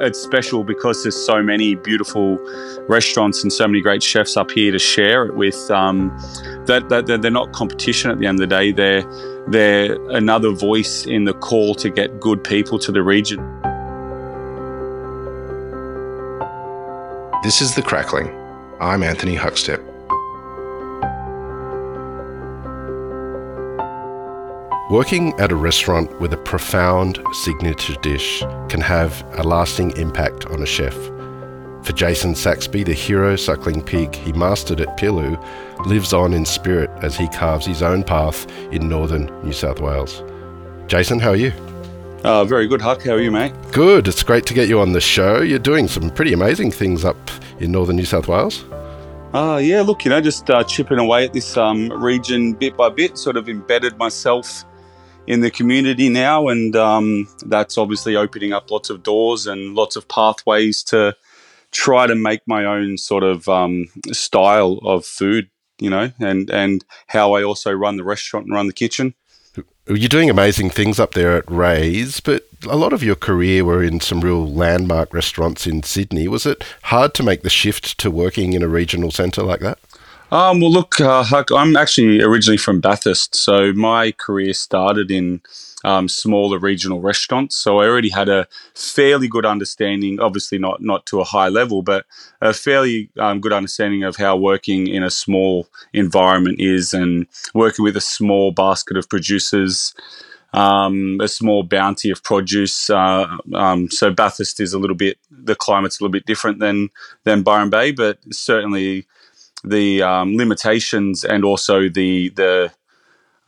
it's special because there's so many beautiful restaurants and so many great chefs up here to share it with. Um, that, that, they're not competition at the end of the day. They're they're another voice in the call to get good people to the region. This is the Crackling. I'm Anthony Huckstep. Working at a restaurant with a profound signature dish can have a lasting impact on a chef. For Jason Saxby, the hero suckling pig he mastered at Pilu lives on in spirit as he carves his own path in northern New South Wales. Jason, how are you? Uh, very good, Huck. How are you, mate? Good. It's great to get you on the show. You're doing some pretty amazing things up in northern New South Wales. Uh, yeah, look, you know, just uh, chipping away at this um, region bit by bit, sort of embedded myself in the community now, and um, that's obviously opening up lots of doors and lots of pathways to try to make my own sort of um, style of food, you know, and and how I also run the restaurant and run the kitchen. You're doing amazing things up there at Raes, but a lot of your career were in some real landmark restaurants in Sydney. Was it hard to make the shift to working in a regional centre like that? Um, well, look, uh, I'm actually originally from Bathurst, so my career started in um, smaller regional restaurants. So I already had a fairly good understanding, obviously not not to a high level, but a fairly um, good understanding of how working in a small environment is, and working with a small basket of producers. Um, a small bounty of produce. Uh, um, so Bathurst is a little bit the climate's a little bit different than than Byron Bay, but certainly the um, limitations and also the the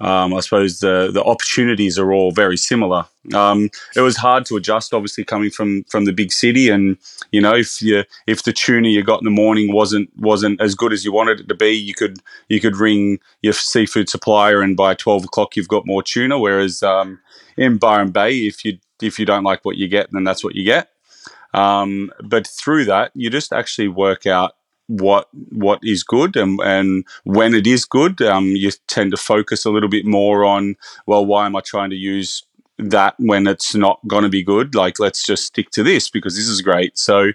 um, I suppose the the opportunities are all very similar. Um, it was hard to adjust, obviously coming from from the big city, and you know if you if the tuna you got in the morning wasn't wasn't as good as you wanted it to be, you could you could ring your seafood supplier, and by twelve o'clock you've got more tuna. Whereas um, in Byron Bay, if you if you don't like what you get, then that's what you get. Um, but through that, you just actually work out what what is good and and when it is good um, you tend to focus a little bit more on well why am I trying to use that when it's not going to be good? Like let's just stick to this because this is great. So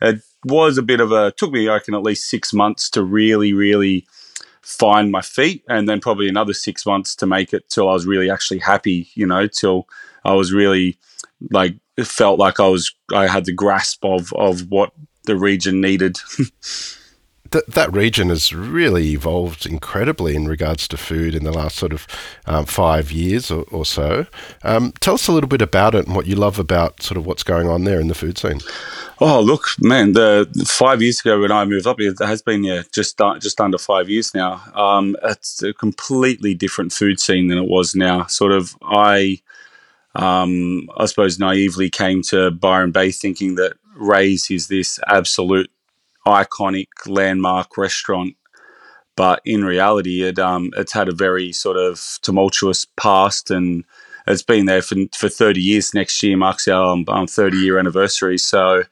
it was a bit of a took me I reckon at least six months to really really find my feet and then probably another six months to make it till I was really actually happy you know till I was really like felt like I was I had the grasp of of what the region needed. that, that region has really evolved incredibly in regards to food in the last sort of um, five years or, or so. Um, tell us a little bit about it and what you love about sort of what's going on there in the food scene. Oh, look, man! The five years ago when I moved up, it has been yeah, just just under five years now. Um, it's a completely different food scene than it was now. Sort of, I, um, I suppose, naively came to Byron Bay thinking that Raes is this absolute iconic landmark restaurant, but in reality, it um, it's had a very sort of tumultuous past, and it's been there for for thirty years. Next year marks our um, thirty year anniversary. So,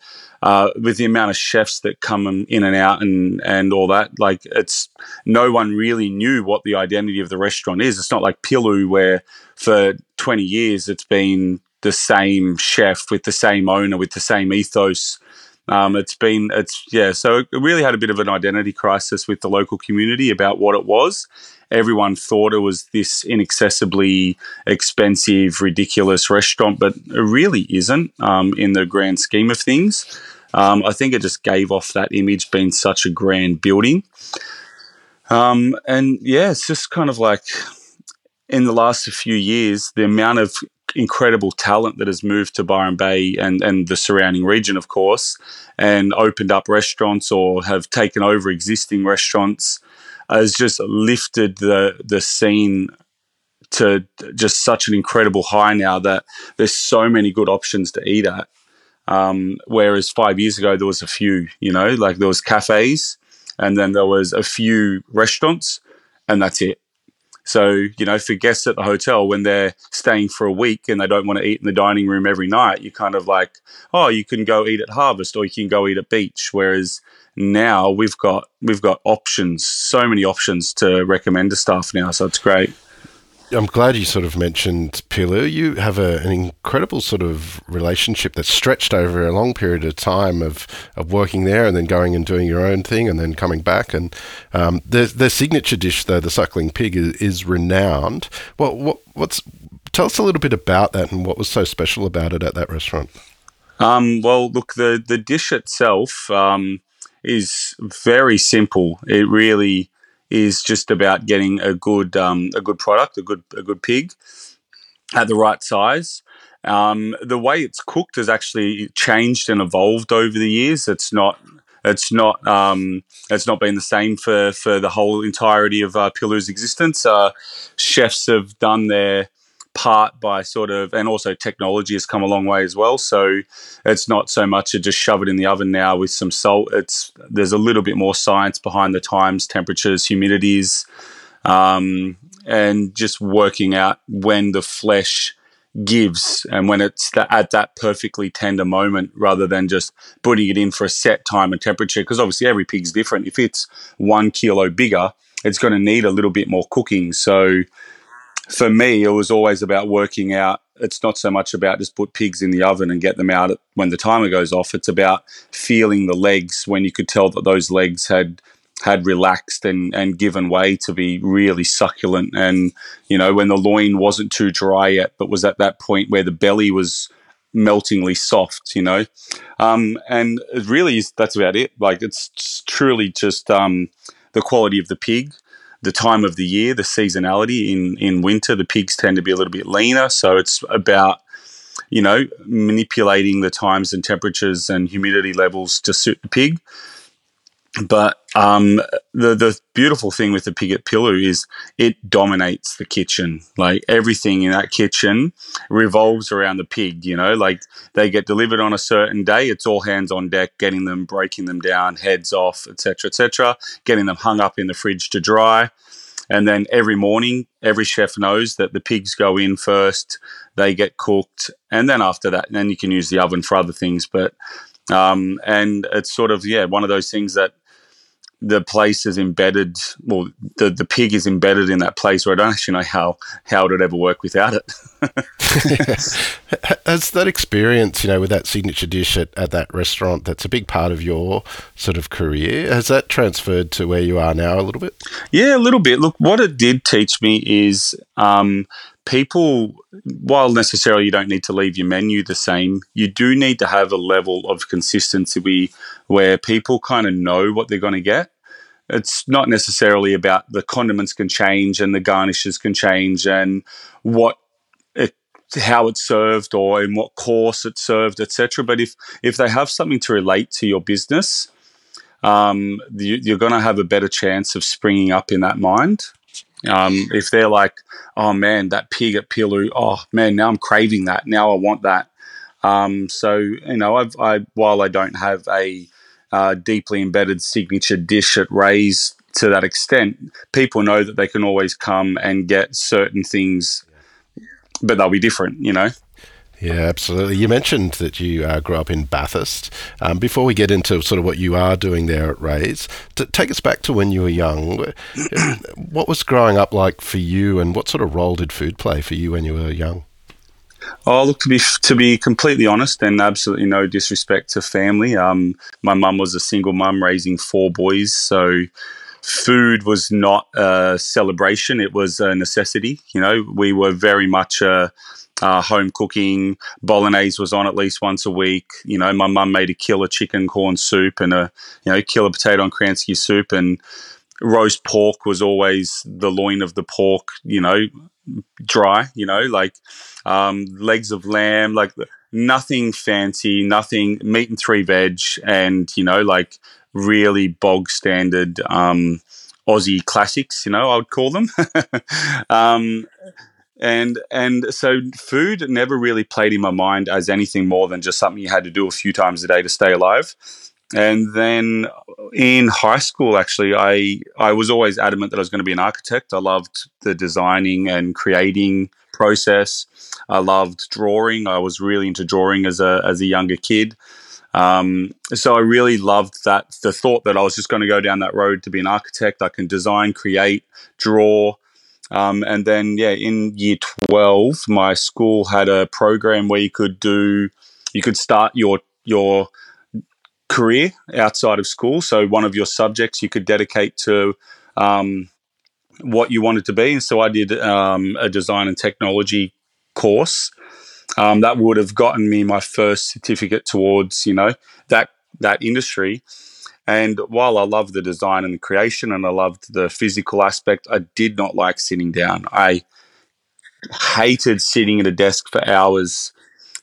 uh, with the amount of chefs that come in and out and and all that, like it's no one really knew what the identity of the restaurant is. It's not like Pilu where for twenty years it's been the same chef with the same owner with the same ethos. Um, it's been it's yeah, so it really had a bit of an identity crisis with the local community about what it was. Everyone thought it was this inaccessibly expensive, ridiculous restaurant, but it really isn't um, in the grand scheme of things. Um, I think it just gave off that image being such a grand building. Um, and yeah, it's just kind of like in the last few years, the amount of incredible talent that has moved to Byron Bay and, and the surrounding region, of course, and opened up restaurants or have taken over existing restaurants has just lifted the the scene to just such an incredible high now that there's so many good options to eat at. Um, whereas five years ago there was a few, you know, like there was cafes and then there was a few restaurants and that's it. So, you know, for guests at the hotel, when they're staying for a week and they don't want to eat in the dining room every night, you're kind of like, oh, you can go eat at Harvest or you can go eat at Beach. Whereas now we've got we've got options, so many options to recommend to staff now. So it's great. I'm glad you sort of mentioned Pilu. You have a, an incredible sort of relationship that's stretched over a long period of time of, of working there and then going and doing your own thing and then coming back. And um, the the signature dish, though, the suckling pig, is, is renowned. What what what's tell us a little bit about that and what was so special about it at that restaurant. Um, well, look, the the dish itself um, is very simple. It really is just about getting a good um, a good product, a good a good pig at the right size. Um, the way it's cooked has actually changed and evolved over the years. It's not it's not um, it's not been the same for for the whole entirety of uh, Pilu's existence. Uh, chefs have done their part by sort of, and also technology has come a long way as well. So it's not so much to just shove it in the oven now with some salt. It's there's a little bit more science behind the times, temperatures, humidities, um, and just working out when the flesh gives and when it's at that perfectly tender moment rather than just putting it in for a set time and temperature because obviously every pig's different if it's one kilo bigger it's going to need a little bit more cooking so for me, it was always about working out. It's not so much about just put pigs in the oven and get them out when the timer goes off. It's about feeling the legs when you could tell that those legs had had relaxed and, and given way to be really succulent. And, you know, when the loin wasn't too dry yet, but was at that point where the belly was meltingly soft, you know. Um, and really, is, that's about it. Like, it's truly just um, the quality of the pig the time of the year, the seasonality. In in winter, the pigs tend to be a little bit leaner, so it's about you know manipulating the times and temperatures and humidity levels to suit the pig. But um, the the beautiful thing with the pig at Pilu is it dominates the kitchen. Like everything in that kitchen revolves around the pig. You know, like they get delivered on a certain day, it's all hands on deck, getting them, breaking them down, heads off, etc., etc., getting them hung up in the fridge to dry. And then every morning, every chef knows that the pigs go in first, they get cooked, and then after that, then you can use the oven for other things. But um, and it's sort of yeah, one of those things that the place is embedded well the, the pig is embedded in that place where I don't actually know how how it would ever work without it. Has that experience, you know, with that signature dish at, at that restaurant that's a big part of your sort of career, has that transferred to where you are now a little bit? Yeah, a little bit. Look, what it did teach me is um, people, while necessarily you don't need to leave your menu the same, you do need to have a level of consistency where people kind of know what they're going to get. It's not necessarily about the condiments can change and the garnishes can change and what it, how it's served or in what course it's served, etc. But if if they have something to relate to your business, um, you, are going to have a better chance of springing up in that mind. Um, if they're like, oh man, that pig at Pilu, oh man, now I'm craving that. Now I want that. Um, so you know, I've, I while I don't have a uh, deeply embedded signature dish at Raes to that extent, people know that they can always come and get certain things, but they'll be different. You know. Yeah, absolutely. You mentioned that you uh, grew up in Bathurst. Um, before we get into sort of what you are doing there at Raes, to take us back to when you were young. what was growing up like for you, and what sort of role did food play for you when you were young? Oh, look to be to be completely honest, and absolutely no disrespect to family. Um, my mum was a single mum raising four boys, so food was not a celebration; it was a necessity. You know, we were very much a uh, home cooking. Bolognese was on at least once a week. You know, my mum made a killer chicken corn soup and a you know killer potato and Kransky soup and roast pork was always the loin of the pork. You know, dry. You know, like um, legs of lamb, like nothing fancy, nothing meat and three veg, and you know, like really bog standard. Um, Aussie classics, you know, I would call them. um, and and so food never really played in my mind as anything more than just something you had to do a few times a day to stay alive. And then in high school actually i i was always adamant that i was going to be an architect. I loved the designing and creating process. I loved drawing. I was really into drawing as a as a younger kid. Um, so i really loved that the thought that i was just going to go down that road to be an architect. I can design create draw Um, and then, yeah, in year 12, my school had a program where you could do, you could start your, your career outside of school. So one of your subjects you could dedicate to um, what you wanted to be. And so I did um, a design and technology course. Um, that would have gotten me my first certificate towards, you know, that that industry. And while I loved the design and the creation and I loved the physical aspect, I did not like sitting down. I hated sitting at a desk for hours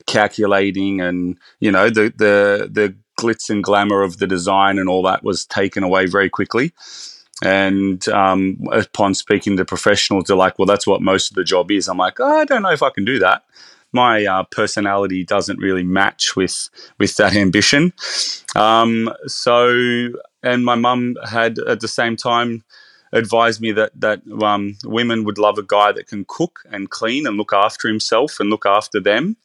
calculating and you know the the the glitz and glamour of the design and all that was taken away very quickly. And um, upon speaking to professionals they're like well that's what most of the job is. I'm like oh, i don't know if i can do that my uh, personality doesn't really match with with that ambition. Um, so, and my mum had at the same time advised me that that um, women would love a guy that can cook and clean and look after himself and look after them.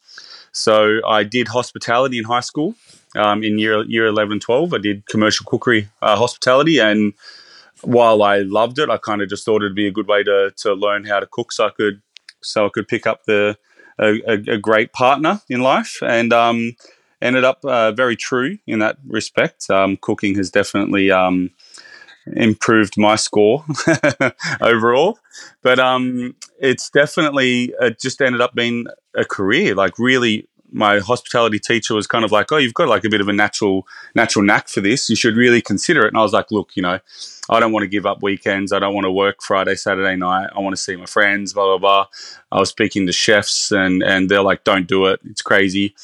So I did hospitality in high school. Um, in year year 11, 12, I did commercial cookery uh, hospitality and while I loved it, I kind of just thought it'd be a good way to to learn how to cook, so I could so I could pick up the a, a, great partner in life, and um, ended up uh, very true in that respect. Um, cooking has definitely um, improved my score overall, but um, it's definitely it just ended up being a career. Like really, my hospitality teacher was kind of like, "Oh, you've got like a bit of a natural natural knack for this. You should really consider it." And I was like, "Look, you know." I don't want to give up weekends. I don't want to work Friday, Saturday night. I want to see my friends, blah, blah, blah. I was speaking to chefs and, and they're like, don't do it. It's crazy.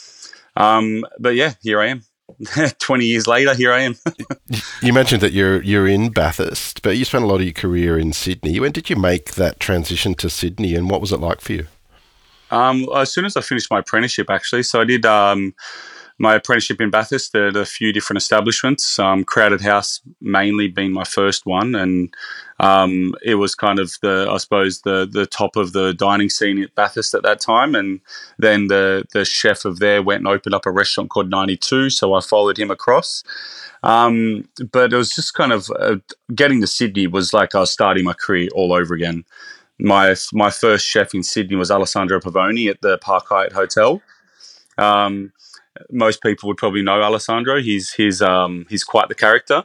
Um, but yeah, here I am. 20 years later, here I am. you mentioned that you're you're in Bathurst, but you spent a lot of your career in Sydney. When did you make that transition to Sydney and what was it like for you? Um, as soon as I finished my apprenticeship, actually. So I did um, my apprenticeship in Bathurst at a few different establishments. Um, Crowded House mainly being my first one, and um, it was kind of the I suppose the the top of the dining scene at Bathurst at that time. And then the the chef of there went and opened up a restaurant called Ninety Two, so I followed him across. Um, but it was just kind of uh, getting to Sydney was like I was starting my career all over again. My my first chef in Sydney was Alessandro Pavoni at the Park Hyatt Hotel. Um, most people would probably know Alessandro. He's he's um, he's quite the character,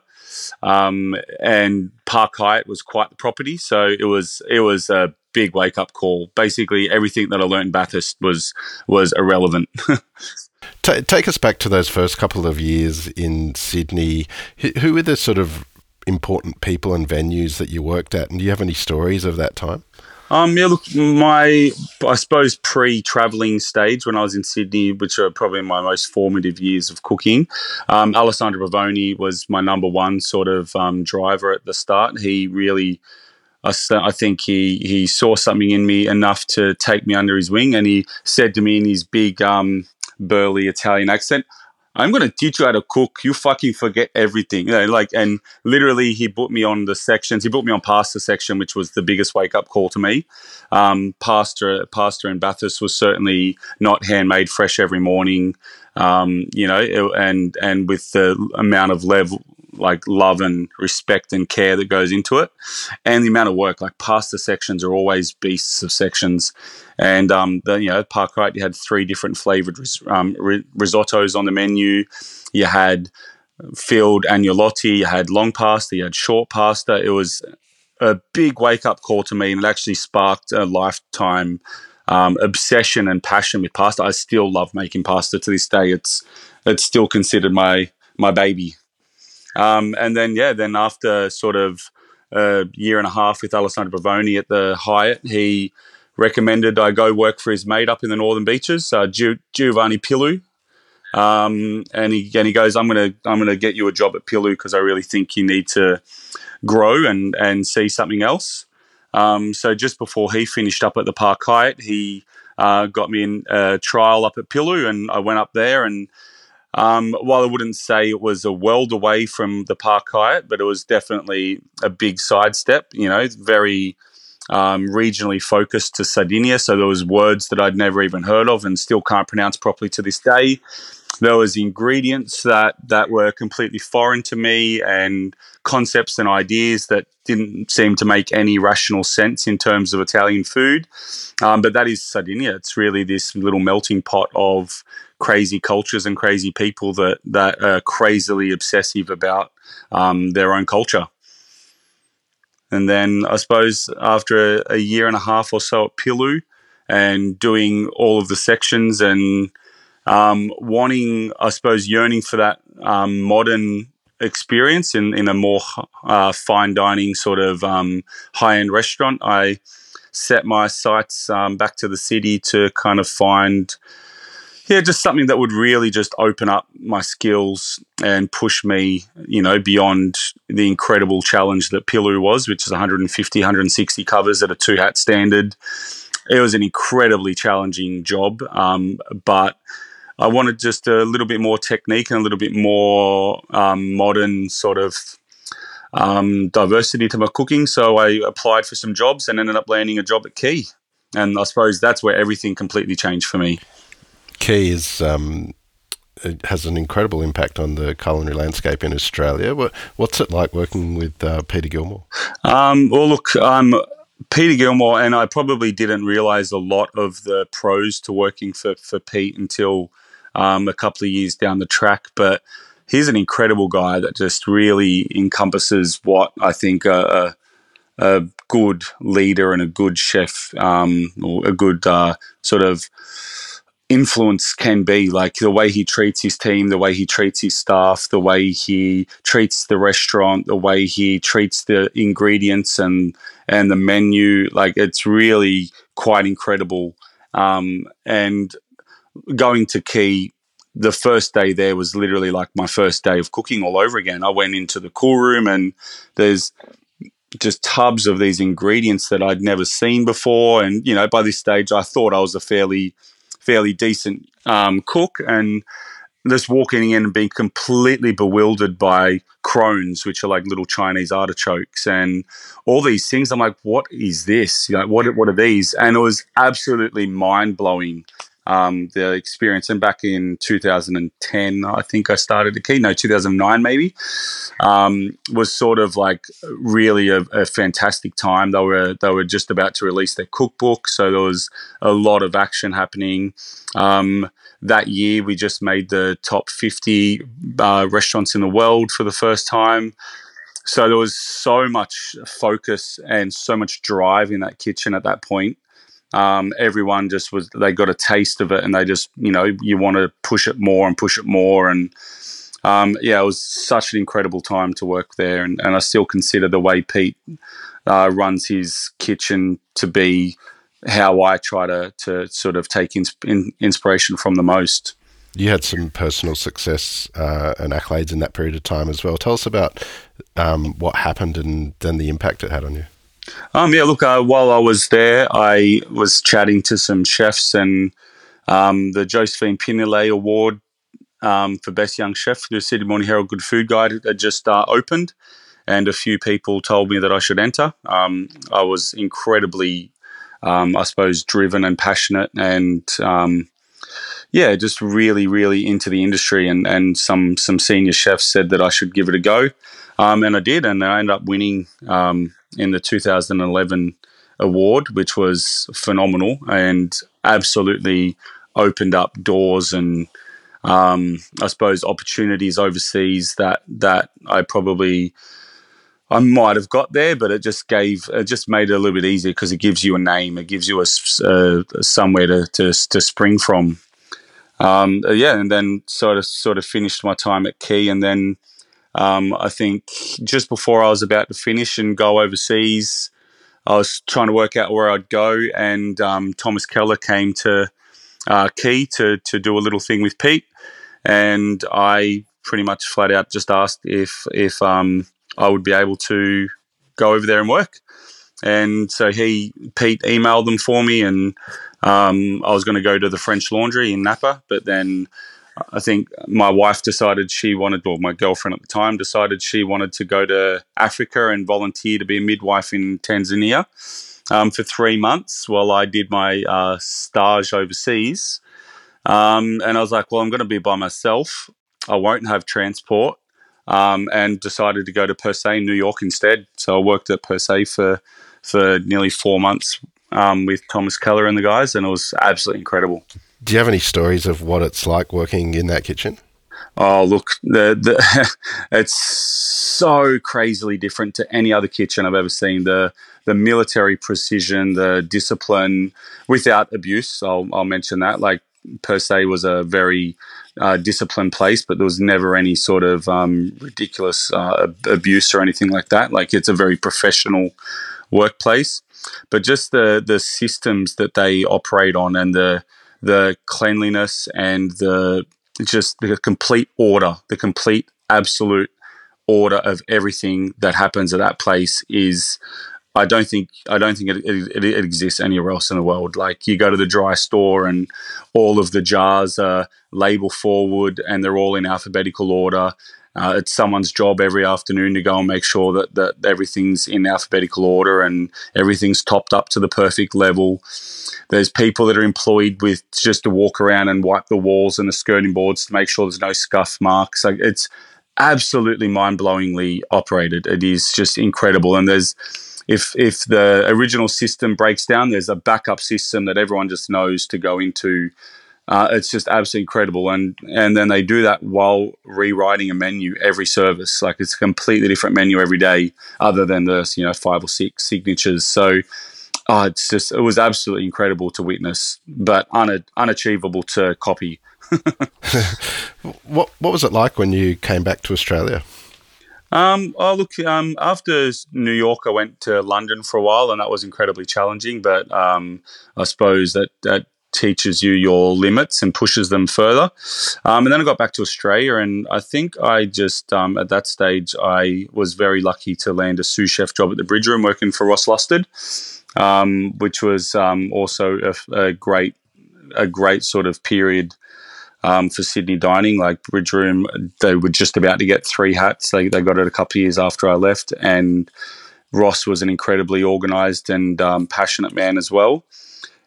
um, and Park Hyatt was quite the property. So it was it was a big wake up call. Basically, everything that I learned in Bathurst was was irrelevant. take us back to those first couple of years in Sydney. Who were the sort of important people and venues that you worked at, and do you have any stories of that time? Um, yeah, look, my I suppose pre-traveling stage when I was in Sydney, which are probably my most formative years of cooking. Um, Alessandro Pavoni was my number one sort of um, driver at the start. He really, I, I think he he saw something in me enough to take me under his wing, and he said to me in his big um, burly Italian accent, I'm to teach you how to cook. You fucking forget everything. You know, like, and literally, he put me on the sections. He put me on pasta section, which was the biggest wake up call to me. Um, pasta, pasta in Bathurst was certainly not handmade fresh every morning. Um, you know, and and with the amount of level like love and respect and care that goes into it, and the amount of work. Like pasta sections are always beasts of sections, and um, the, you know Park Hyatt, you had three different flavored ris- um, risottos on the menu. You had filled agnolotti, you had long pasta, you had short pasta. It was a big wake up call to me, and it actually sparked a lifetime. Um, obsession and passion with pasta. I still love making pasta to this day. It's it's still considered my my baby. Um, and then, yeah, then after sort of a year and a half with Alessandro Pavoni at the Hyatt, he recommended I go work for his mate up in the Northern Beaches, uh, Giovanni Pilu. Um, and he and he goes, I'm gonna I'm gonna get you a job at Pilu because I really think you need to grow and and see something else. Um, so just before he finished up at the Park Hyatt, he uh, got me in a trial up at Pilu, and I went up there and um, while I wouldn't say it was a world away from the Park Hyatt, but it was definitely a big sidestep. You know, very um, regionally focused to Sardinia. So there was words that I'd never even heard of and still can't pronounce properly to this day. There was ingredients that that were completely foreign to me and concepts and ideas that didn't seem to make any rational sense in terms of Italian food. Um, but that is Sardinia. It's really this little melting pot of crazy cultures and crazy people that that are crazily obsessive about um, their own culture. And then I suppose after a, a, year and a half or so at Pilu and doing all of the sections and um, wanting, I suppose, yearning for that um, modern experience in, in a more uh, fine dining sort of um, high end restaurant, I set my sights um, back to the city to kind of find yeah, just something that would really just open up my skills and push me, you know, beyond the incredible challenge that Pilu was, which is 150, 160 covers at a two hat standard. It was an incredibly challenging job, um, but I wanted just a little bit more technique and a little bit more um, modern sort of um, diversity to my cooking. So I applied for some jobs and ended up landing a job at Quay. And I suppose that's where everything completely changed for me. Quay is um, it has an incredible impact on the culinary landscape in Australia. What, what's it like working with uh, Peter Gilmore? Um, well, look, um, Peter Gilmore and I probably didn't realize a lot of the pros to working for for Pete until um, a couple of years down the track, but. He's an incredible guy that just really encompasses what I think a, a, a good leader and a good chef, um, or a good uh, sort of influence can be like the way he treats his team the way he treats his staff the way he treats the restaurant the way he treats the ingredients and and the menu. Like it's really quite incredible. Um, and going to Quay, the first day there was literally like my first day of cooking all over again. I went into the cool room and there's just tubs of these ingredients that I'd never seen before. And, you know, by this stage, I thought I was a fairly fairly decent um, cook and just walking in and being completely bewildered by crosnes, which are like little Chinese artichokes, and all these things. I'm like, what is this? You know, what what are these? And it was absolutely mind blowing. Um, the experience, and back in 2010, I think I started a Quay, No, 2009 maybe. Um, was sort of like really a, a fantastic time. They were they were just about to release their cookbook, so there was a lot of action happening. Um, that year, we just made the top 50 uh, restaurants in the world for the first time. So there was so much focus and so much drive in that kitchen at that point. Um, everyone just was, they got a taste of it and they just, you know, you want to push it more and push it more. And um, yeah, it was such an incredible time to work there. And, and I still consider the way Pete uh, runs his kitchen to be how I try to to sort of take in, in, inspiration from the most. You had some personal success uh, and accolades in that period of time as well. Tell us about um, what happened and then the impact it had on you. Um, yeah, look, uh, while I was there, I was chatting to some chefs, and um, the Josephine Pignolet Award um, for Best Young Chef, the Sydney Morning Herald Good Food Guide, had just uh, opened, and a few people told me that I should enter. Um, I was incredibly um, I suppose, driven and passionate and um, yeah, just really, really into the industry. And, and some some senior chefs said that I should give it a go, um, and I did, and I ended up winning um, in the 2011 award, which was phenomenal and absolutely opened up doors and um, I suppose opportunities overseas that that I probably I might have got there, but it just gave it just made it a little bit easier because it gives you a name, it gives you a, somewhere to, to to spring from. Um, yeah, and then sort of sort of finished my time at Quay, and then um, I think just before I was about to finish and go overseas, I was trying to work out where I'd go, and um, Thomas Keller came to uh, Quay to to do a little thing with Pete, and I pretty much flat out just asked if if um, I would be able to go over there and work. And so he, Pete, emailed them for me, and um, I was going to go to the French Laundry in Napa, but then I think my wife decided she wanted, or my girlfriend at the time decided she wanted to go to Africa and volunteer to be a midwife in Tanzania. um, for three months while I did my uh, stage overseas. Um, and I was like, well, I'm going to be by myself. I won't have transport. Um, and decided to go to Per Se in New York instead. So I worked at Per Se for for nearly four months um, with Thomas Keller and the guys, and it was absolutely incredible. Do you have any stories of what it's like working in that kitchen? Oh, look, the, the it's so crazily different to any other kitchen I've ever seen. The the military precision, the discipline, without abuse. I'll, I'll mention that. Like Per Se was a very uh, disciplined place, but there was never any sort of um, ridiculous uh, abuse or anything like that. Like it's a very professional workplace, but just the the systems that they operate on and the the cleanliness and the just the complete order, the complete absolute order of everything that happens at that place is I don't think I don't think it, it, it, exists anywhere else in the world. Like you go to the dry store and all of the jars are label forward and they're all in alphabetical order. Uh, it's someone's job every afternoon to go and make sure that, that everything's in alphabetical order and everything's topped up to the perfect level. There's people that are employed with just to walk around and wipe the walls and the skirting boards to make sure there's no scuff marks. Like it's absolutely mind blowingly operated. It is just incredible. And there's if if the original system breaks down, there's a backup system that everyone just knows to go into uh, it's just absolutely incredible, and and then they do that while rewriting a menu every service. Like it's a completely different menu every day, other than the you know five or six signatures. So. Oh, it's just it was absolutely incredible to witness, but un- unachievable to copy. what what was it like when you came back to Australia? Um, oh, look, um, after New York, I went to London for a while, and that was incredibly challenging. But um, I suppose that, that teaches you your limits and pushes them further. Um, and then I got back to Australia, and I think I just um, at that stage I was very lucky to land a sous chef job at the Bridge Room, working for Ross Lusted, um, which was um, also a, a, great a great sort of period. Um, for Sydney dining, like Bridge Room, they were just about to get three hats. They, they got it a couple of years after I left, and Ross was an incredibly organised and um, passionate man as well.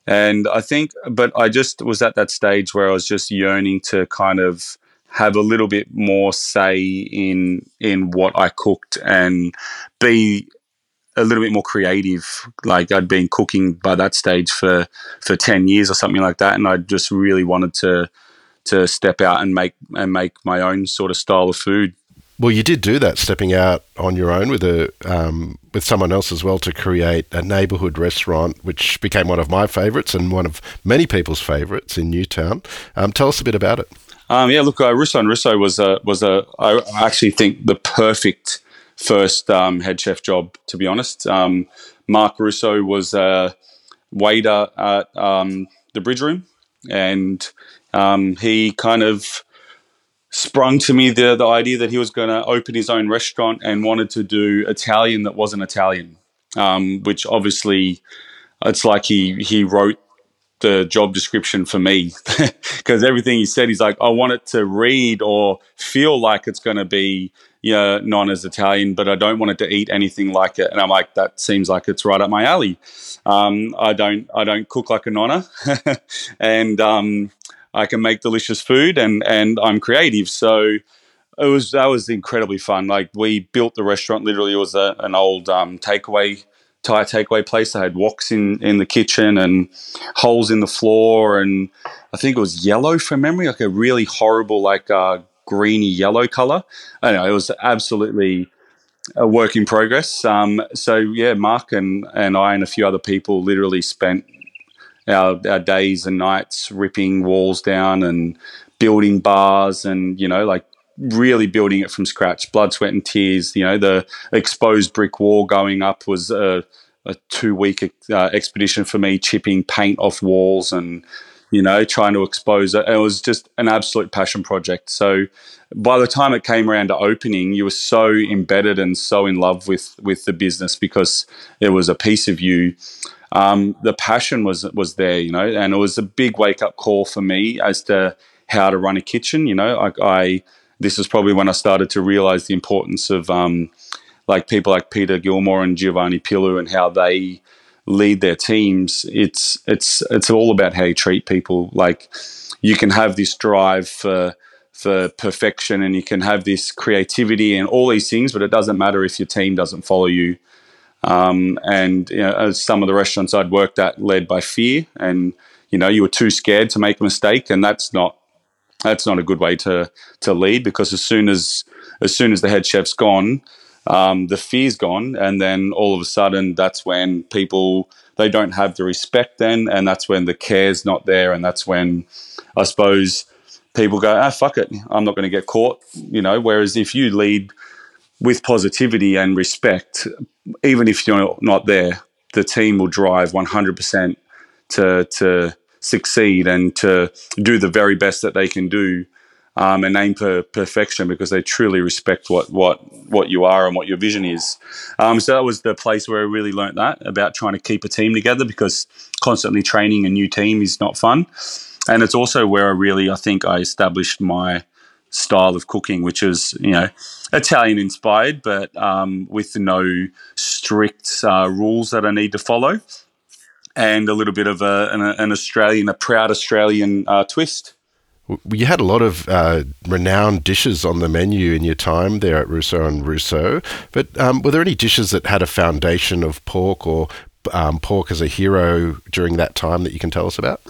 And I think, but I just was at that stage where I was just yearning to kind of have a little bit more say in in what I cooked and be a little bit more creative. Like I'd been cooking by that stage for for ten years or something like that, and I just really wanted to to step out and make and make my own sort of style of food. Well, you did do that, stepping out on your own with a um, with someone else as well to create a neighbourhood restaurant, which became one of my favourites and one of many people's favourites in Newtown. Um, tell us a bit about it. Um, yeah, look, uh, Russo and Russo was a was a I actually think the perfect first um, head chef job. To be honest, um, Mark Russo was a waiter at um, the Bridge Room, and he kind of sprung to me the, the idea that he was going to open his own restaurant and wanted to do Italian that wasn't Italian, um, which obviously it's like he, he wrote the job description for me because everything he said, he's like, I want it to read or feel like it's going to be you know, non as Italian, but I don't want it to eat anything like it. And I'm like, that seems like it's right up my alley. Um, I don't I don't cook like a nonna, and um, I can make delicious food and and I'm creative. So it was that was incredibly fun. Like we built the restaurant. Literally, it was a, an old um, takeaway Thai takeaway place. They had woks in in the kitchen and holes in the floor, and I think it was yellow from memory, like a really horrible like uh, greeny yellow color. I know it was absolutely a work in progress. Um, so yeah, Mark and and I and a few other people literally spent our, our days and nights ripping walls down and building bars and you know like really building it from scratch. Blood sweat and tears you know the exposed brick wall going up was a, a two week uh, expedition for me chipping paint off walls and you know trying to expose it. It was just an absolute passion project. So by the time it came around to opening you were so embedded and so in love with with the business because it was a piece of you um, the passion was was there, you know, and it was a big wake up call for me as to how to run a kitchen. You know, I, I this is probably when I started to realize the importance of um, like people like Peter Gilmore and Giovanni Pilu and how they lead their teams, it's it's it's all about how you treat people. Like you can have this drive for for perfection and you can have this creativity and all these things, but it doesn't matter if your team doesn't follow you. Um, and you know, some of the restaurants I'd worked at led by fear, and you know, you were too scared to make a mistake, and that's not that's not a good way to to lead because as soon as as soon as the head chef's gone, um, the fear's gone, and then all of a sudden, that's when people they don't have the respect then, and that's when the care's not there, and that's when I suppose people go, ah, fuck it, I'm not going to get caught, you know. Whereas if you lead with positivity and respect, even if you're not there, the team will drive 100% to to succeed and to do the very best that they can do um, and aim for perfection because they truly respect what what what you are and what your vision is. Um, so that was the place where I really learnt that about trying to keep a team together because constantly training a new team is not fun, and it's also where I really I think I established my style of cooking, which is you know Italian inspired, but um, with no strict uh, rules that I need to follow, and a little bit of a, an, an Australian, a proud Australian uh, twist. You had a lot of uh, renowned dishes on the menu in your time there at Russo and Russo, but um, were there any dishes that had a foundation of pork or um, pork as a hero during that time that you can tell us about?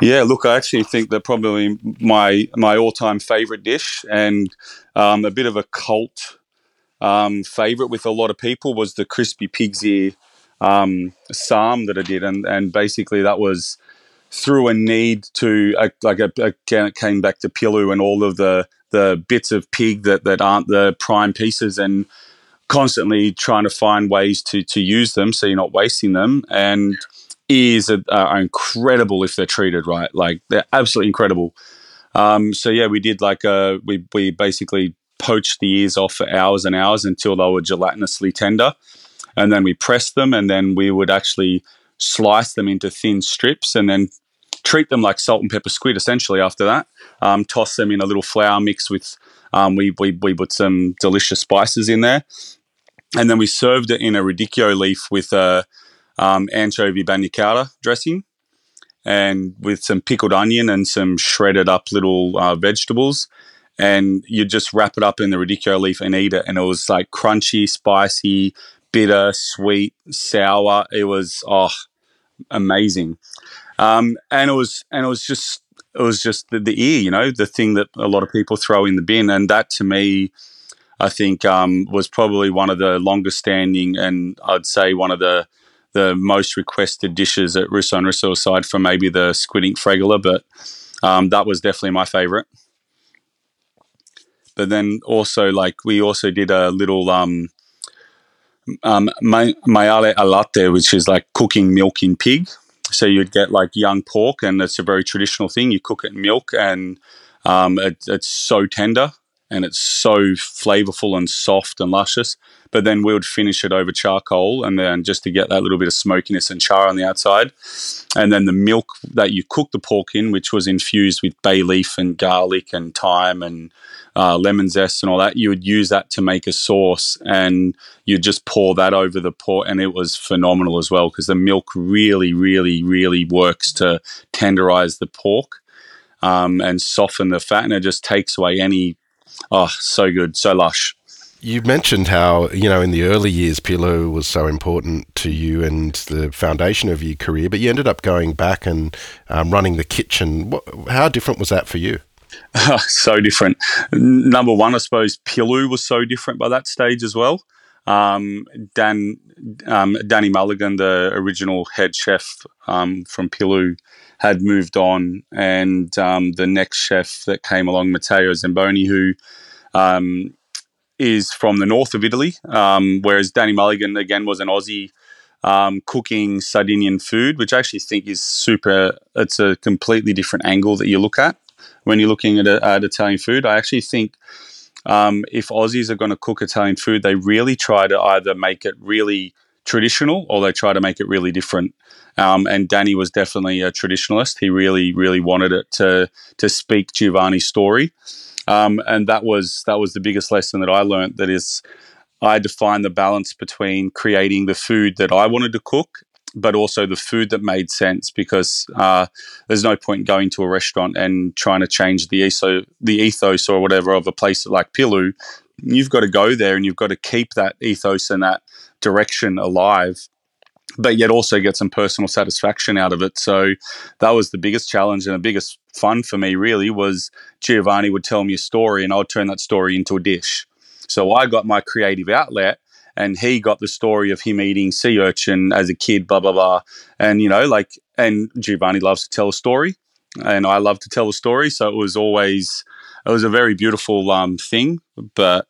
Yeah, look, I actually think that probably my my all time favorite dish and um, a bit of a cult um, favorite with a lot of people was the crispy pig's ear um, psalm that I did, and and basically that was through a need to like again it came back to Pilu and all of the the bits of pig that that aren't the prime pieces and constantly trying to find ways to to use them so you're not wasting them. And ears are, are incredible if they're treated right like they're absolutely incredible um, so yeah we did like a uh, we we basically poached the ears off for hours and hours until they were gelatinously tender and then we pressed them and then we would actually slice them into thin strips and then treat them like salt and pepper squid essentially after that. Um, toss them in a little flour mix with, um, we, we, we put some delicious spices in there. And then we served it in a radicchio leaf with a um, anchovy bagna cauda dressing and with some pickled onion and some shredded up little uh, vegetables. And you just wrap it up in the radicchio leaf and eat it. And it was like crunchy, spicy, bitter, sweet, sour. It was, oh, amazing. Um, and it was and it was just it was just the, the, ear, you know, the thing that a lot of people throw in the bin, and that to me, I think, um, was probably one of the longest standing, and I'd say one of the the most requested dishes at Russo and Russo, aside from maybe the squid ink fregola, but um, that was definitely my favorite. But then also, like we also did a little um, um, maiale al latte, which is like cooking milk in pig. So you'd get like young pork, and it's a very traditional thing. You cook it in milk, and um, it, it's so tender and it's so flavorful and soft and luscious. But then we would finish it over charcoal, and then just to get that little bit of smokiness and char on the outside, and then the milk that you cook the pork in, which was infused with bay leaf and garlic and thyme and uh, lemon zest and all that, you would use that to make a sauce, and you'd just pour that over the pork, and it was phenomenal as well because the milk really, really, really works to tenderize the pork. Um, and soften the fat, and it just takes away any Oh, so good, so lush. You mentioned how, you know, in the early years, Pilu was so important to you and the foundation of your career, but you ended up going back and um, running the kitchen. How different was that for you? so different. Number one, I suppose Pilu was so different by that stage as well. Um, Dan, um, Danny Mulligan, the original head chef um, from Pilu, had moved on, and um, the next chef that came along, Matteo Zamboni, who um, is from the north of Italy, um, whereas Danny Mulligan again was an Aussie um, cooking Sardinian food, which I actually think is super. It's a completely different angle that you look at when you're looking at, at Italian food. I actually think. Um, if Aussies are going to cook Italian food, they really try to either make it really traditional or they try to make it really different. Um, and Danny was definitely a traditionalist. He really, really wanted it to to speak Giovanni's story, um, and that was that was the biggest lesson that I learned. That is, I defined the balance between creating the food that I wanted to cook but also the food that made sense because uh, there's no point going to a restaurant and trying to change the ethos, the ethos or whatever of a place like Pilu. You've got to go there and you've got to keep that ethos and that direction alive but yet also get some personal satisfaction out of it. So that was the biggest challenge and the biggest fun for me really was Giovanni would tell me a story and I would turn that story into a dish. So I got my creative outlet and he got the story of him eating sea urchin as a kid, blah blah blah. And you know, like and Giovanni loves to tell a story and I love to tell a story. So it was always it was a very beautiful um, thing. But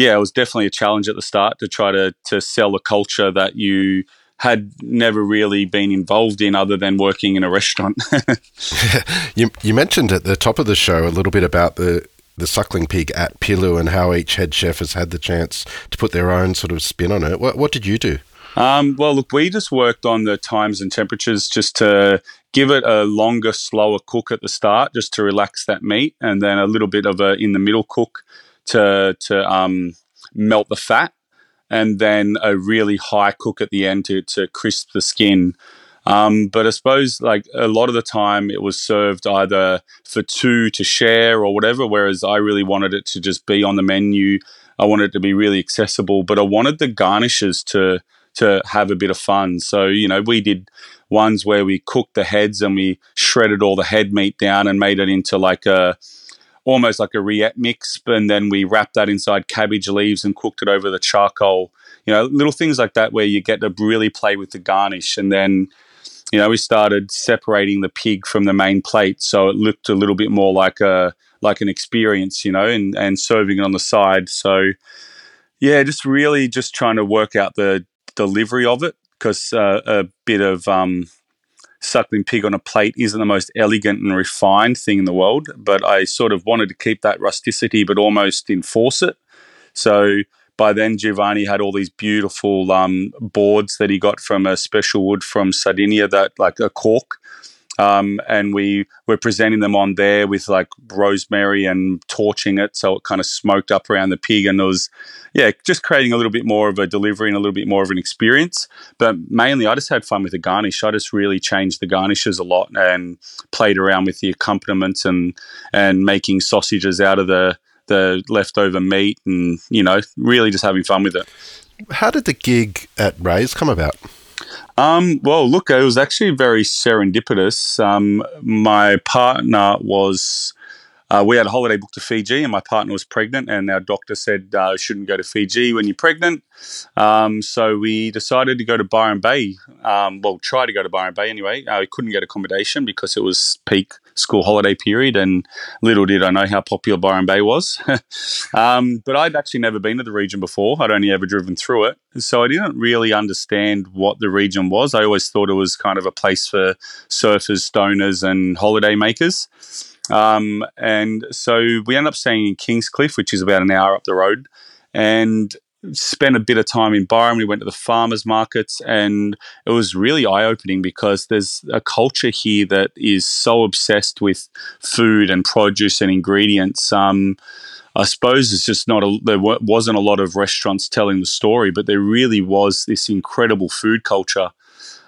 yeah, it was definitely a challenge at the start to try to to sell a culture that you had never really been involved in other than working in a restaurant. you, you mentioned at the top of the show a little bit about the the suckling pig at Pilu and how each head chef has had the chance to put their own sort of spin on it. What, what did you do? Um, well, look, we just worked on the times and temperatures just to give it a longer, slower cook at the start, just to relax that meat, and then a little bit of a in the middle cook to to um, melt the fat and then a really high cook at the end to, to crisp the skin. Um, but I suppose like a lot of the time it was served either for two to share or whatever, whereas I really wanted it to just be on the menu. I wanted it to be really accessible, but I wanted the garnishes to to have a bit of fun. So, you know, we did ones where we cooked the heads and we shredded all the head meat down and made it into like a almost like a rillette mix, and then we wrapped that inside cabbage leaves and cooked it over the charcoal. You know, little things like that where you get to really play with the garnish, and then you know we started separating the pig from the main plate, so it looked a little bit more like a like an experience, you know, and and serving it on the side. So yeah, just really just trying to work out the delivery of it because uh, a bit of um, suckling pig on a plate isn't the most elegant and refined thing in the world, but I sort of wanted to keep that rusticity but almost enforce it. So by then, Giovanni had all these beautiful um, boards that he got from a special wood from Sardinia, that like a cork um, and we were presenting them on there with like rosemary and torching it so it kind of smoked up around the pig and it was yeah just creating a little bit more of a delivery and a little bit more of an experience. But mainly i just had fun with the garnish. I just really changed the garnishes a lot and played around with the accompaniments and and making sausages out of the the leftover meat and you know really just having fun with it. How did the gig at Raes come about um, well, look, it was actually very serendipitous. Um, my partner was uh, we had a holiday booked to Fiji, and my partner was pregnant, and our doctor said uh, shouldn't go to Fiji when you're pregnant. Um, so we decided to go to Byron Bay. Um, well, try to go to Byron Bay anyway. Uh, we couldn't get accommodation because it was peak school holiday period, and little did I know how popular Byron Bay was. um, but I'd actually never been to the region before. I'd only ever driven through it, so I didn't really understand what the region was. I always thought it was kind of a place for surfers, stoners, and holiday makers. Um, and so we ended up staying in Kingscliff, which is about an hour up the road, and spent a bit of time in Byron. We went to the farmers markets, and it was really eye opening because there's a culture here that is so obsessed with food and produce and ingredients. Um, I suppose it's just not a, there wasn't a lot of restaurants telling the story, but there really was this incredible food culture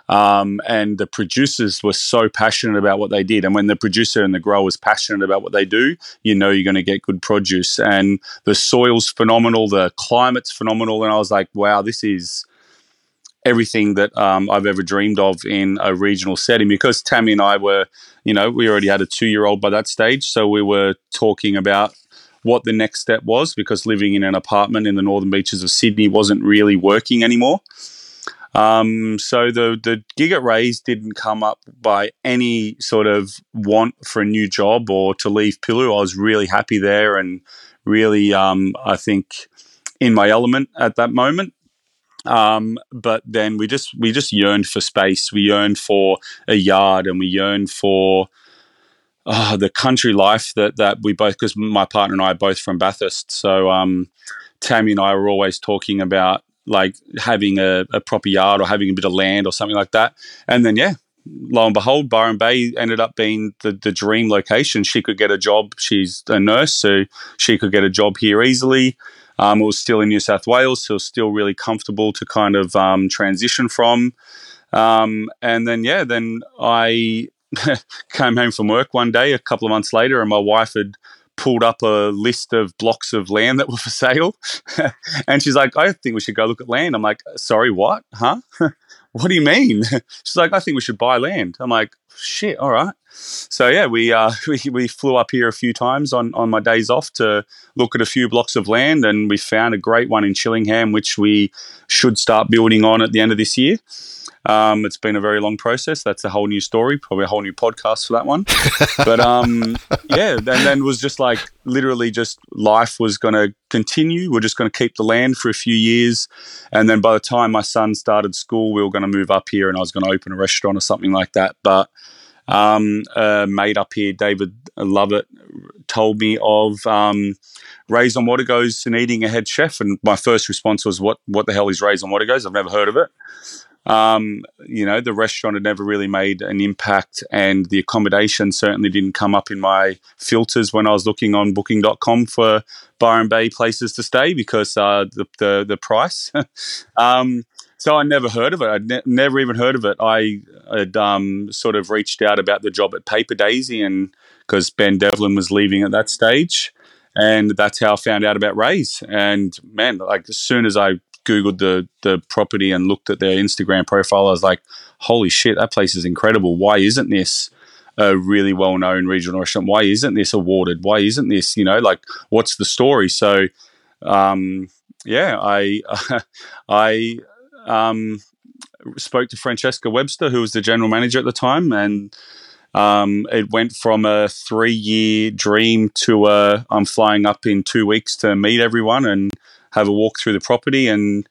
um, and the producers were so passionate about what they did. And when the producer and the grower is passionate about what they do, you know you're going to get good produce. And the soil's phenomenal, the climate's phenomenal. And I was like, wow, this is everything that um, I've ever dreamed of in a regional setting. Because Tammy and I were, you know, we already had a two year old by that stage. So we were talking about what the next step was because living in an apartment in the northern beaches of Sydney wasn't really working anymore. Um, so the the gig at Raes didn't come up by any sort of want for a new job or to leave Pilu. I was really happy there and really, um, I think, in my element at that moment. Um, but then we just we just yearned for space. We yearned for a yard, and we yearned for uh, the country life that that we both because my partner and I are both from Bathurst. So um, Tammy and I were always talking about like having a, a, proper yard or having a bit of land or something like that. And then, yeah, lo and behold, Byron Bay ended up being the, the dream location. She could get a job. She's a nurse, so she could get a job here easily. Um, it was still in New South Wales, so still really comfortable to kind of um, transition from. Um, and then yeah, then I came home from work one day a couple of months later, and my wife had pulled up a list of blocks of land that were for sale. and she's like, I think we should go look at land. I'm like, sorry, what? Huh? what do you mean? she's like, I think we should buy land. I'm like, shit, all right. So yeah, we, uh, we we flew up here a few times on, on my days off to look at a few blocks of land, and we found a great one in Chillingham, which we should start building on at the end of this year. Um, it's been a very long process. That's a whole new story, probably a whole new podcast for that one. but um, yeah, and then was just like literally just life was going to continue. We're just going to keep the land for a few years. And then by the time my son started school, we were going to move up here and I was going to open a restaurant or something like that. But um, a mate up here, David Lovett, told me of um, Raes on Wategos and eating a head chef. And my first response was, "What? What the hell is Raes on Wategos? I've never heard of it." Um, you know, the restaurant had never really made an impact, and the accommodation certainly didn't come up in my filters when I was looking on Booking.com for Byron Bay places to stay because uh, the, the, the price. um, so I never heard of it. I'd ne- never even heard of it. I had um, sort of reached out about the job at Paper Daisy, and because Ben Devlin was leaving at that stage, and that's how I found out about Raes. And man, like as soon as I googled the the property and looked at their Instagram profile, I was like, "Holy shit, that place is incredible! Why isn't this a really well known regional restaurant? Why isn't this awarded? Why isn't this you know like what's the story?" So, um, yeah, I I um, spoke to Francesca Webster, who was the general manager at the time, and um, it went from a three year dream to a I'm flying up in two weeks to meet everyone and have a walk through the property. And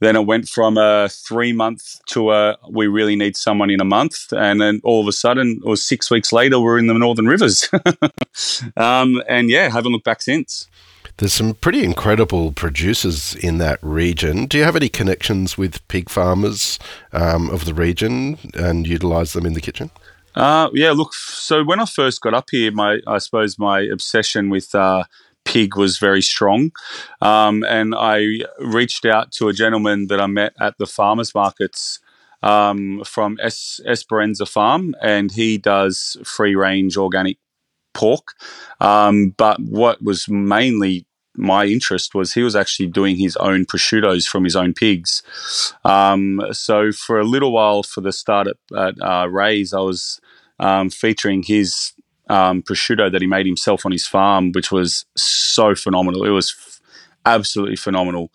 then it went from a three month to a we really need someone in a month. And then all of a sudden, was six weeks later, we're in the Northern Rivers. um, and yeah, haven't looked back since. There's some pretty incredible producers in that region. Do you have any connections with pig farmers um, of the region and utilize them in the kitchen? Uh, yeah, look. So when I first got up here, my I suppose my obsession with uh, pig was very strong, um, and I reached out to a gentleman that I met at the farmers markets um, from es- Esperanza Farm, and he does free range organic pork. Um, but what was mainly my interest was he was actually doing his own prosciuttos from his own pigs. Um, so for a little while, for the start at, uh, Raes, I was um, featuring his um, prosciutto that he made himself on his farm, which was so phenomenal. It was f- absolutely phenomenal.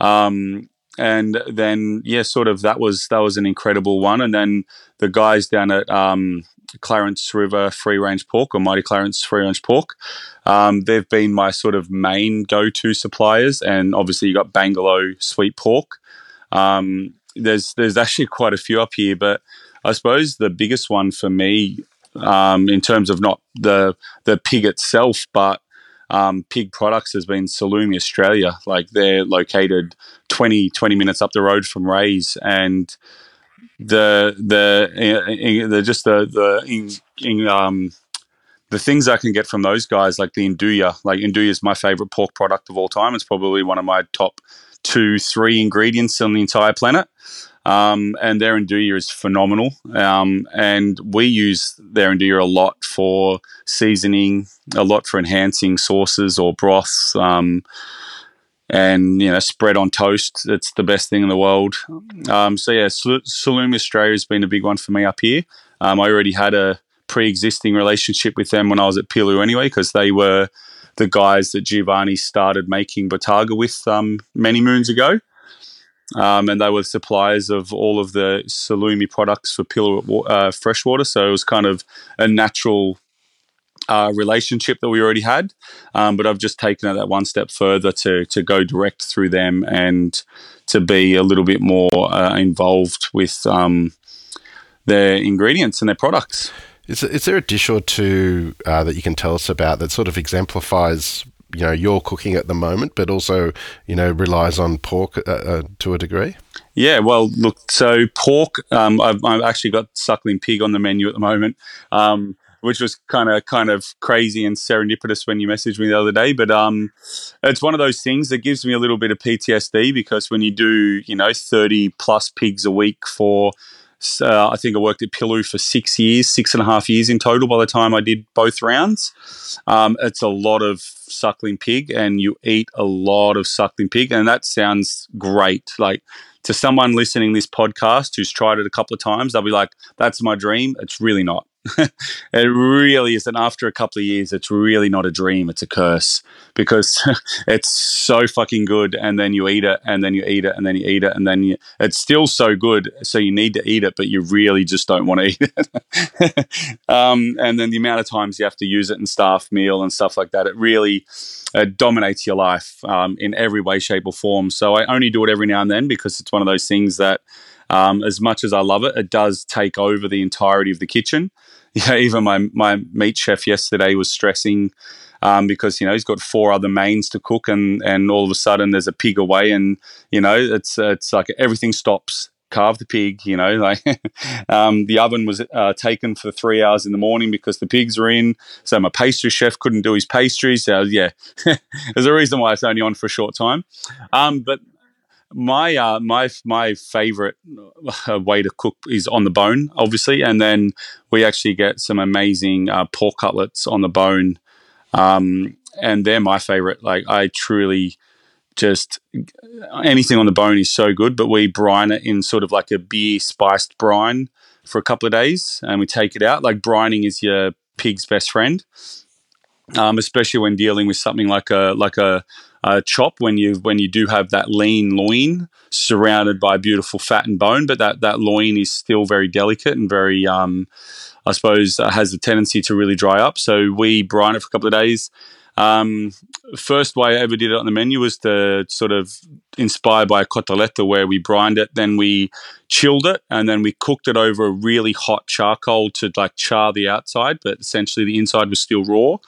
Um, and then yeah, sort of that was that was an incredible one. And then the guys down at um, Clarence River Free Range Pork or Mighty Clarence Free Range Pork. Um, they've been my sort of main go to suppliers, and obviously you got Bangalow Sweet Pork. Um, there's there's actually quite a few up here, but I suppose the biggest one for me, um, in terms of not the the pig itself, but um, pig products has been Salumi Australia. Like they're located 20, 20 minutes up the road from Raes, and the the the just the the in, in, um the things I can get from those guys, like the Nduja, like Nduja is my favorite pork product of all time. It's probably one of my top two, three ingredients on the entire planet. Um, and their Nduja is phenomenal. Um, and we use their Nduja a lot for seasoning, a lot for enhancing sauces or broths. Um, and you know spread on toast. It's the best thing in the world. Um, so yeah, Salumi Australia has been a big one for me up here. Um, I already had a pre-existing relationship with them when I was at Pilu anyway, because they were the guys that Giovanni started making Bottarga with um, many moons ago. Um, and they were suppliers of all of the Salumi products for Pilu uh, Freshwater. So it was kind of a natural uh, relationship that we already had, um, but I've just taken it that one step further to to go direct through them and to be a little bit more uh, involved with um, their ingredients and their products. Is, is there a dish or two uh, that you can tell us about that sort of exemplifies you know your cooking at the moment, but also you know relies on pork uh, uh, to a degree? Yeah, well, look, so pork. Um, I've, I've, actually got suckling pig on the menu at the moment. Um, which was kind of kind of crazy and serendipitous when you messaged me the other day. But um, it's one of those things that gives me a little bit of PTSD because when you do, you know, thirty plus pigs a week for uh, I think I worked at Pilu for six years, six and a half years in total by the time I did both rounds. Um, it's a lot of suckling pig, and you eat a lot of suckling pig, and that sounds great. Like to someone listening this podcast who's tried it a couple of times, they'll be like, "That's my dream." It's really not. it really is. And after a couple of years, it's really not a dream. It's a curse because it's so fucking good. And then you eat it, and then you eat it, and then you eat it, and then you, it's still so good. So you need to eat it, but you really just don't want to eat it. um, and then the amount of times you have to use it in staff meal and stuff like that, it really it dominates your life um, in every way, shape, or form. So I only do it every now and then because it's one of those things that um, as much as I love it, it does take over the entirety of the kitchen. Yeah, even my my meat chef yesterday was stressing um, because you know he's got four other mains to cook, and and all of a sudden there's a pig away, and you know it's it's like everything stops. Carve the pig, you know. Like um, the oven was uh, taken for three hours in the morning because the pigs were in. So my pastry chef couldn't do his pastries. So yeah, there's a reason why it's only on for a short time. Um, but my uh, my my favorite uh, way to cook is on the bone, obviously, and then we actually get some amazing uh, pork cutlets on the bone, um, and they're my favorite. Like I truly just anything on the bone is so good, but we brine it in sort of like a beer spiced brine for a couple of days, and we take it out. Like brining is your pig's best friend, um, especially when dealing with something like a like a uh, chop when you when you do have that lean loin surrounded by beautiful fat and bone, but that that loin is still very delicate and very, um, I suppose, uh, has the tendency to really dry up. So we brine it for a couple of days. Um, first way I ever did it on the menu was to sort of inspired by a cotoletta where we brined it, then we chilled it, and then we cooked it over a really hot charcoal to like char the outside, but essentially the inside was still raw.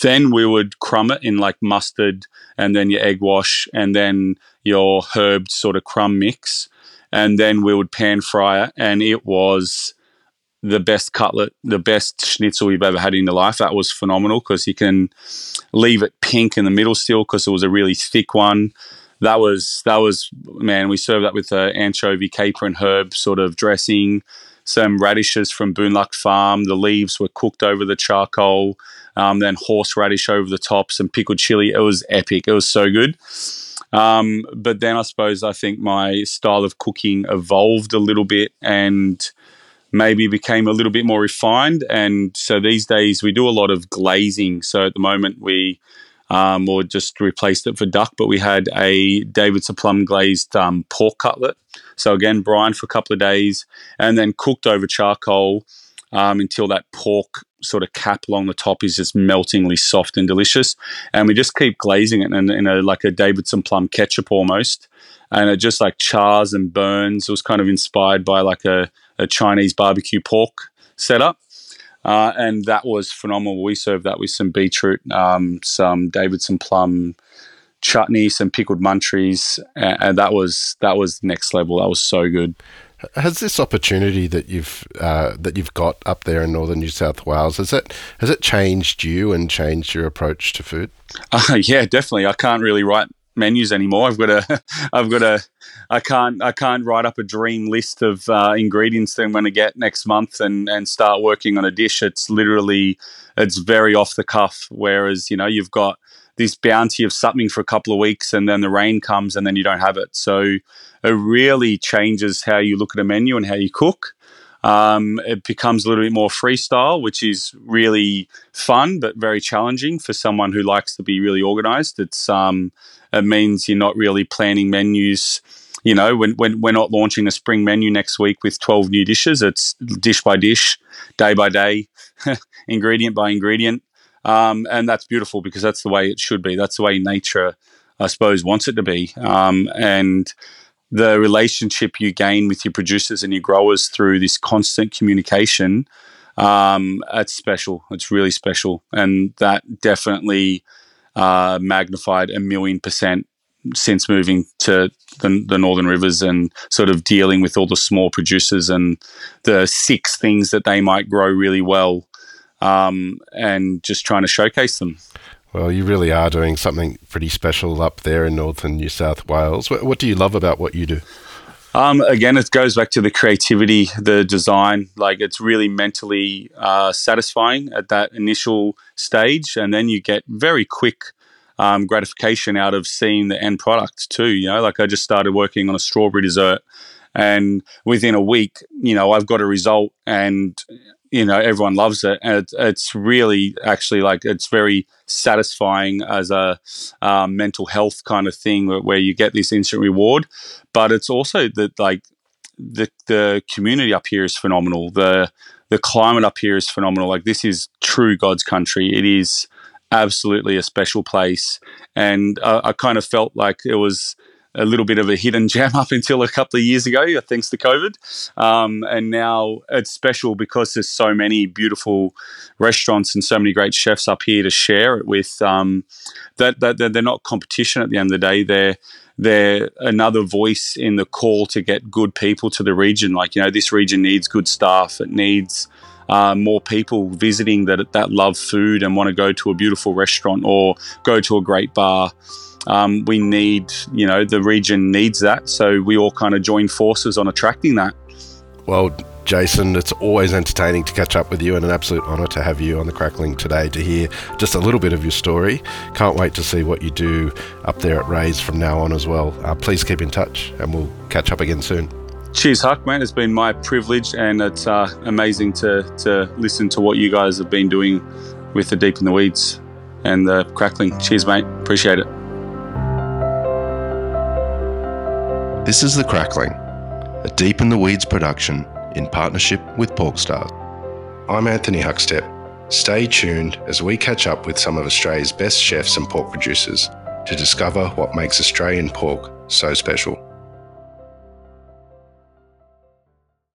Then we would crumb it in like mustard and then your egg wash and then your herbed sort of crumb mix. And then we would pan fry it. And it was the best cutlet, the best schnitzel you've ever had in your life. That was phenomenal because you can leave it pink in the middle still because it was a really thick one. That was, that was, man, we served that with an anchovy, caper, and herb sort of dressing some radishes from Boon Luck Farm. The leaves were cooked over the charcoal, um, then horseradish over the top, some pickled chili. It was epic. It was so good. Um, but then I suppose I think my style of cooking evolved a little bit and maybe became a little bit more refined. And so these days we do a lot of glazing. So at the moment we um, or just replaced it for duck, but we had a Davidson plum glazed um, pork cutlet. So again, brine for a couple of days and then cooked over charcoal um, until that pork sort of cap along the top is just meltingly soft and delicious. And we just keep glazing it in, in a like a Davidson plum ketchup almost. And it just like chars and burns. It was kind of inspired by like a, a Chinese barbecue pork setup. Uh, and that was phenomenal. We served that with some beetroot, um, some Davidson plum chutney, some pickled muntries, and, and, that was that was next level. That was so good. Has this opportunity that you've uh, that you've got up there in northern New South Wales has it has it changed you and changed your approach to food? Uh, yeah, definitely. I can't really write menus anymore. I've got a, I've got a, I can't, I can't write up a dream list of uh, ingredients that I'm going to get next month and and start working on a dish. It's literally, it's very off the cuff. Whereas you know you've got this bounty of something for a couple of weeks and then the rain comes and then you don't have it. So it really changes how you look at a menu and how you cook. Um, it becomes a little bit more freestyle, which is really fun but very challenging for someone who likes to be really organized. It's um, it means you're not really planning menus. You know, when, when we're not launching a spring menu next week with 12 new dishes, it's dish by dish, day by day, ingredient by ingredient. Um, and that's beautiful because that's the way it should be. That's the way nature, I suppose, wants it to be. Um, and the relationship you gain with your producers and your growers through this constant communication, um, it's special. It's really special. And that definitely uh, magnified a million percent since moving to the, the, Northern Rivers and sort of dealing with all the small producers and the six things that they might grow really well um, and just trying to showcase them. Well, you really are doing something pretty special up there in northern New South Wales. What, what do you love about what you do? Um, again, it goes back to the creativity, the design. Like it's really mentally uh, satisfying at that initial stage, and then you get very quick um, gratification out of seeing the end product too. You know, like I just started working on a strawberry dessert, and within a week, you know, I've got a result, and you know everyone loves it. And it's, it's really actually like it's very satisfying as a um, mental health kind of thing where, where, you get this instant reward. But it's also that like the the community up here is phenomenal. The the climate up here is phenomenal. Like this is true god's country. It is absolutely a special place. And uh, i kind of felt like it was a little bit of a hidden gem up until a couple of years ago, thanks to COVID. Um, and now it's special because there's so many beautiful restaurants and so many great chefs up here to share it with. Um, that, that, that they're not competition at the end of the day. They're they're another voice in the call to get good people to the region. Like you know, this region needs good staff. It needs uh, more people visiting that that love food and want to go to a beautiful restaurant or go to a great bar. Um, we need, you know, the region needs that. So we all kind of join forces on attracting that. Well, Jason, it's always entertaining to catch up with you and an absolute honour to have you on the Crackling today to hear just a little bit of your story. Can't wait to see what you do up there at Raes from now on as well. Uh, please keep in touch and we'll catch up again soon. Cheers, Huck, man. It's been my privilege and it's uh, amazing to, to listen to what you guys have been doing with the Deep in the Weeds and the Crackling. Cheers, mate. Appreciate it. This is The Crackling, a Deep in the Weeds production in partnership with Porkstars. I'm Anthony Huckstep. Stay tuned as we catch up with some of Australia's best chefs and pork producers to discover what makes Australian pork so special.